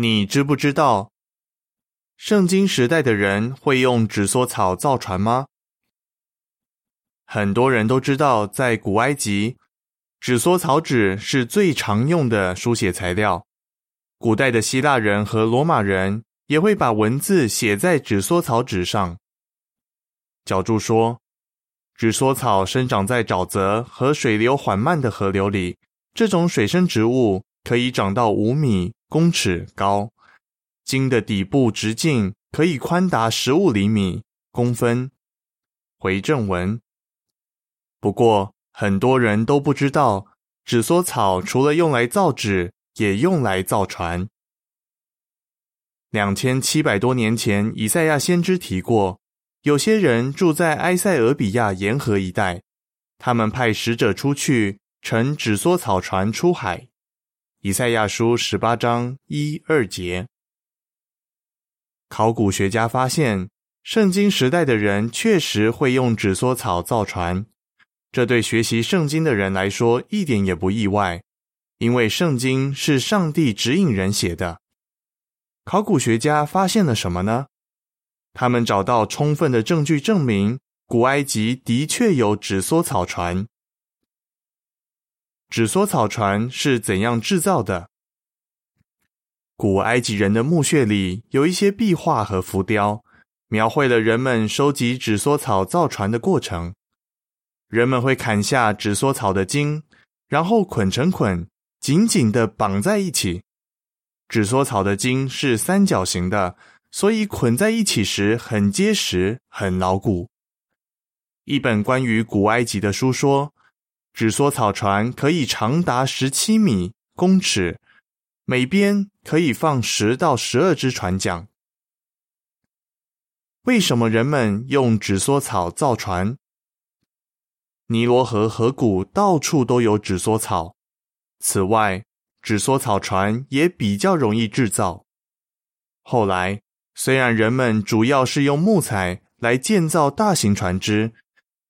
你知不知道，圣经时代的人会用纸梭草造船吗？很多人都知道，在古埃及，纸梭草纸是最常用的书写材料。古代的希腊人和罗马人也会把文字写在纸梭草纸上。角柱说，纸梭草生长在沼泽和水流缓慢的河流里，这种水生植物可以长到五米。公尺高，茎的底部直径可以宽达十五厘米公分。回正文。不过，很多人都不知道，纸梭草除了用来造纸，也用来造船。两千七百多年前，以赛亚先知提过，有些人住在埃塞俄比亚沿河一带，他们派使者出去乘纸梭草船出海。以赛亚书十八章一二节，考古学家发现，圣经时代的人确实会用纸梭草造船。这对学习圣经的人来说一点也不意外，因为圣经是上帝指引人写的。考古学家发现了什么呢？他们找到充分的证据证明，古埃及的确有纸梭草船。纸梭草船是怎样制造的？古埃及人的墓穴里有一些壁画和浮雕，描绘了人们收集纸梭草造船的过程。人们会砍下纸梭草的茎，然后捆成捆，紧紧的绑在一起。纸梭草的茎是三角形的，所以捆在一起时很结实、很牢固。一本关于古埃及的书说。纸梭草船可以长达十七米公尺，每边可以放十到十二只船桨。为什么人们用纸梭草造船？尼罗河河谷到处都有纸梭草。此外，纸梭草船也比较容易制造。后来，虽然人们主要是用木材来建造大型船只。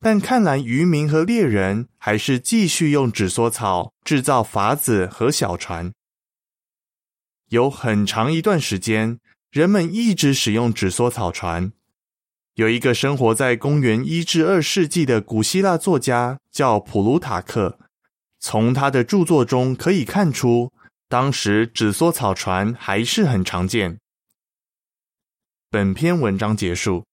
但看来，渔民和猎人还是继续用纸梭草制造筏子和小船。有很长一段时间，人们一直使用纸梭草船。有一个生活在公元一至二世纪的古希腊作家叫普鲁塔克，从他的著作中可以看出，当时纸梭草船还是很常见。本篇文章结束。